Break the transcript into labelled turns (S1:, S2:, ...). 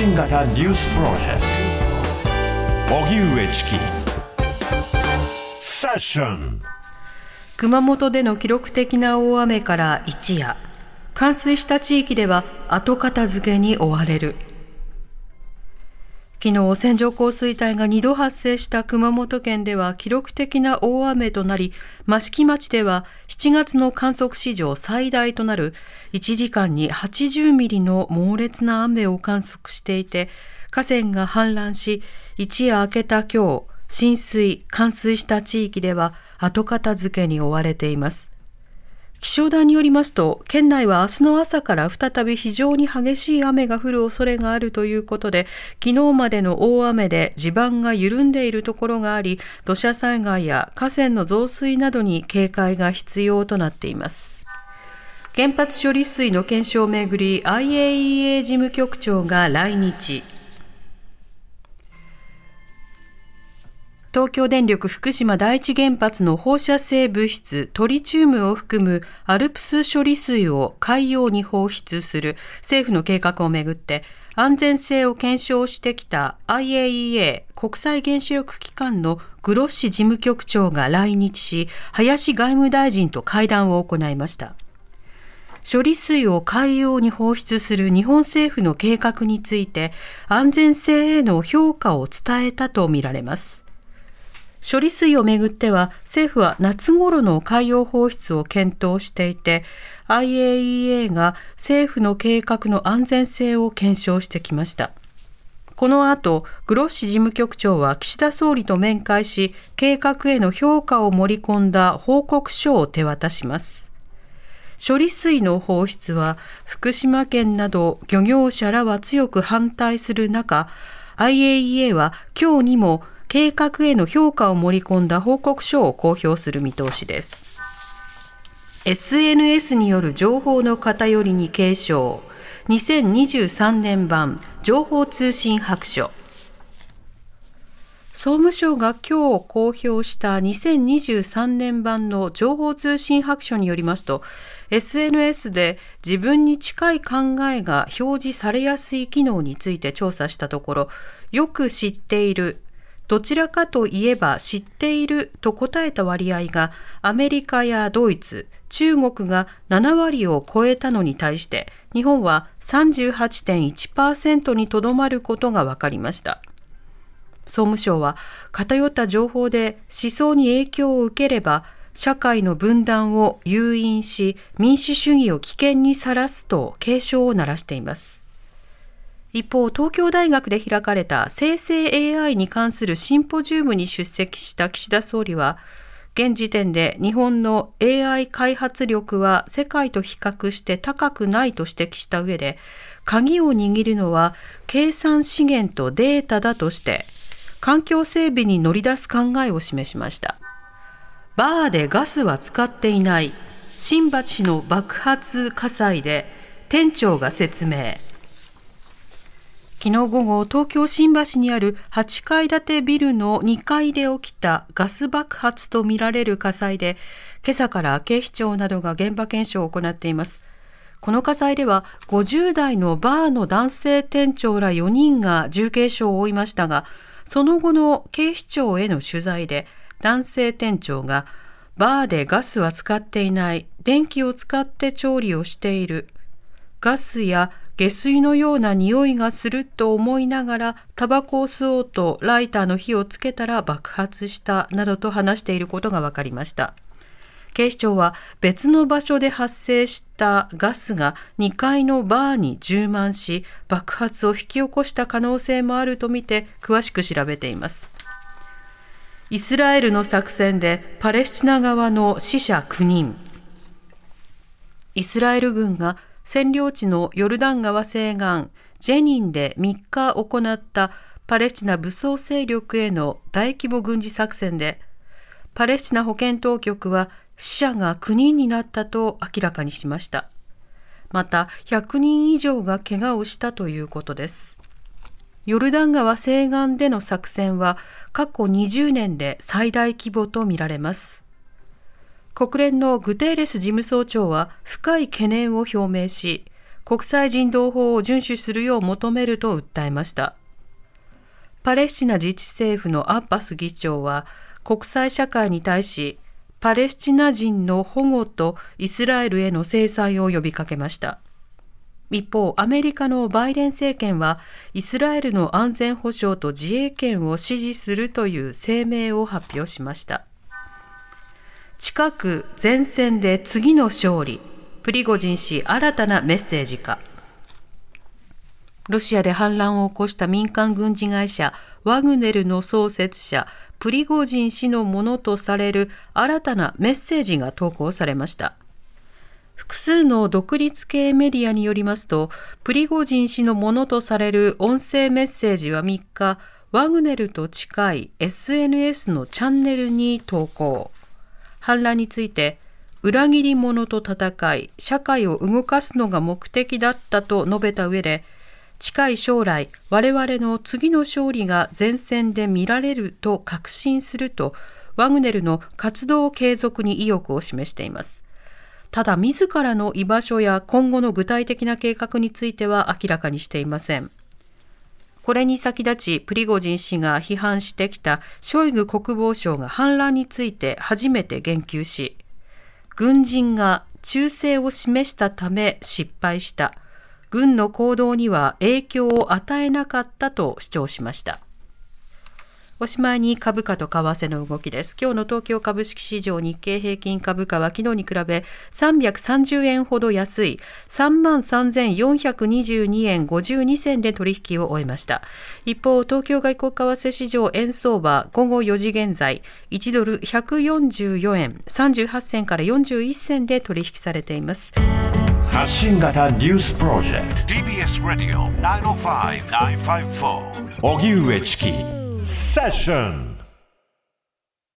S1: 新型ニュースプロジェクト。荻上チキ。セッション。
S2: 熊本での記録的な大雨から一夜。冠水した地域では後片付けに追われる。昨日線状降水帯が2度発生した熊本県では記録的な大雨となり益城町では7月の観測史上最大となる1時間に80ミリの猛烈な雨を観測していて河川が氾濫し一夜明けた今日浸水冠水した地域では後片付けに追われています。気象台によりますと、県内は明日の朝から再び非常に激しい雨が降る恐れがあるということで、昨日までの大雨で地盤が緩んでいるところがあり、土砂災害や河川の増水などに警戒が必要となっています。原発処理水の検証をめぐり IAEA 事務局長が来日。東京電力福島第一原発の放射性物質トリチウムを含むアルプス処理水を海洋に放出する政府の計画をめぐって安全性を検証してきた IAEA 国際原子力機関のグロッシ事務局長が来日し林外務大臣と会談を行いました。処理水を海洋に放出する日本政府の計画について安全性への評価を伝えたとみられます。処理水をめぐっては政府は夏頃の海洋放出を検討していて IAEA が政府の計画の安全性を検証してきました。この後グロッシ事務局長は岸田総理と面会し計画への評価を盛り込んだ報告書を手渡します。処理水の放出は福島県など漁業者らは強く反対する中 IAEA は今日にも計画への評価を盛り込んだ報告書を公表する見通しです。SNS による情報の偏りに警鐘2023年版情報通信白書総務省が今日公表した2023年版の情報通信白書によりますと SNS で自分に近い考えが表示されやすい機能について調査したところよく知っているどちらかといえば知っていると答えた割合がアメリカやドイツ、中国が7割を超えたのに対して日本は38.1%にとどまることが分かりました。総務省は偏った情報で思想に影響を受ければ社会の分断を誘引し民主主義を危険にさらすと警鐘を鳴らしています。一方、東京大学で開かれた生成 AI に関するシンポジウムに出席した岸田総理は、現時点で日本の AI 開発力は世界と比較して高くないと指摘した上で、鍵を握るのは計算資源とデータだとして、環境整備に乗り出す考えを示しました。バーでガスは使っていない。新橋の爆発火災で店長が説明。昨日午後、東京新橋にある8階建てビルの2階で起きたガス爆発とみられる火災で、今朝から警視庁などが現場検証を行っています。この火災では50代のバーの男性店長ら4人が重軽傷を負いましたが、その後の警視庁への取材で男性店長がバーでガスは使っていない、電気を使って調理をしている、ガスや下水のような匂いがすると思いながらタバコを吸おうとライターの火をつけたら爆発したなどと話していることが分かりました。警視庁は別の場所で発生したガスが2階のバーに充満し爆発を引き起こした可能性もあるとみて詳しく調べています。イスラエルの作戦でパレスチナ側の死者9人イスラエル軍が占領地のヨルダン川西岸ジェニンで3日行ったパレスチナ武装勢力への大規模軍事作戦でパレスチナ保健当局は死者が9人になったと明らかにしました。また100人以上が怪我をしたということです。ヨルダン川西岸での作戦は過去20年で最大規模とみられます。国連のグテーレス事務総長は深い懸念を表明し、国際人道法を遵守するよう求めると訴えました。パレスチナ自治政府のアッバス議長は国際社会に対しパレスチナ人の保護とイスラエルへの制裁を呼びかけました。一方、アメリカのバイデン政権は、イスラエルの安全保障と自衛権を支持するという声明を発表しました。近く前線で次の勝利、プリゴジン氏新たなメッセージか。ロシアで反乱を起こした民間軍事会社ワグネルの創設者プリゴジン氏のものとされる新たなメッセージが投稿されました。複数の独立系メディアによりますと、プリゴジン氏のものとされる音声メッセージは3日、ワグネルと近い SNS のチャンネルに投稿。反乱について、裏切り者と戦い、社会を動かすのが目的だったと述べた上で、近い将来、我々の次の勝利が前線で見られると確信すると、ワグネルの活動継続に意欲を示しています。ただ、自らの居場所や今後の具体的な計画については明らかにしていません。これに先立ち、プリゴジン氏が批判してきたショイグ国防相が反乱について初めて言及し、軍人が忠誠を示したため失敗した。軍の行動には影響を与えなかったと主張しました。おしまいに株価と為替の動きです。今日の東京株式市場日経平均株価は昨日に比べ330円ほど安い33,422円52銭で取引を終えました。一方、東京外国為替市場円相場午後4時現在1ドル144円38銭から41銭で取引されています。
S1: 発信型ニュースプロジェクト TBS ラディオ905-954
S3: 荻上チキセッション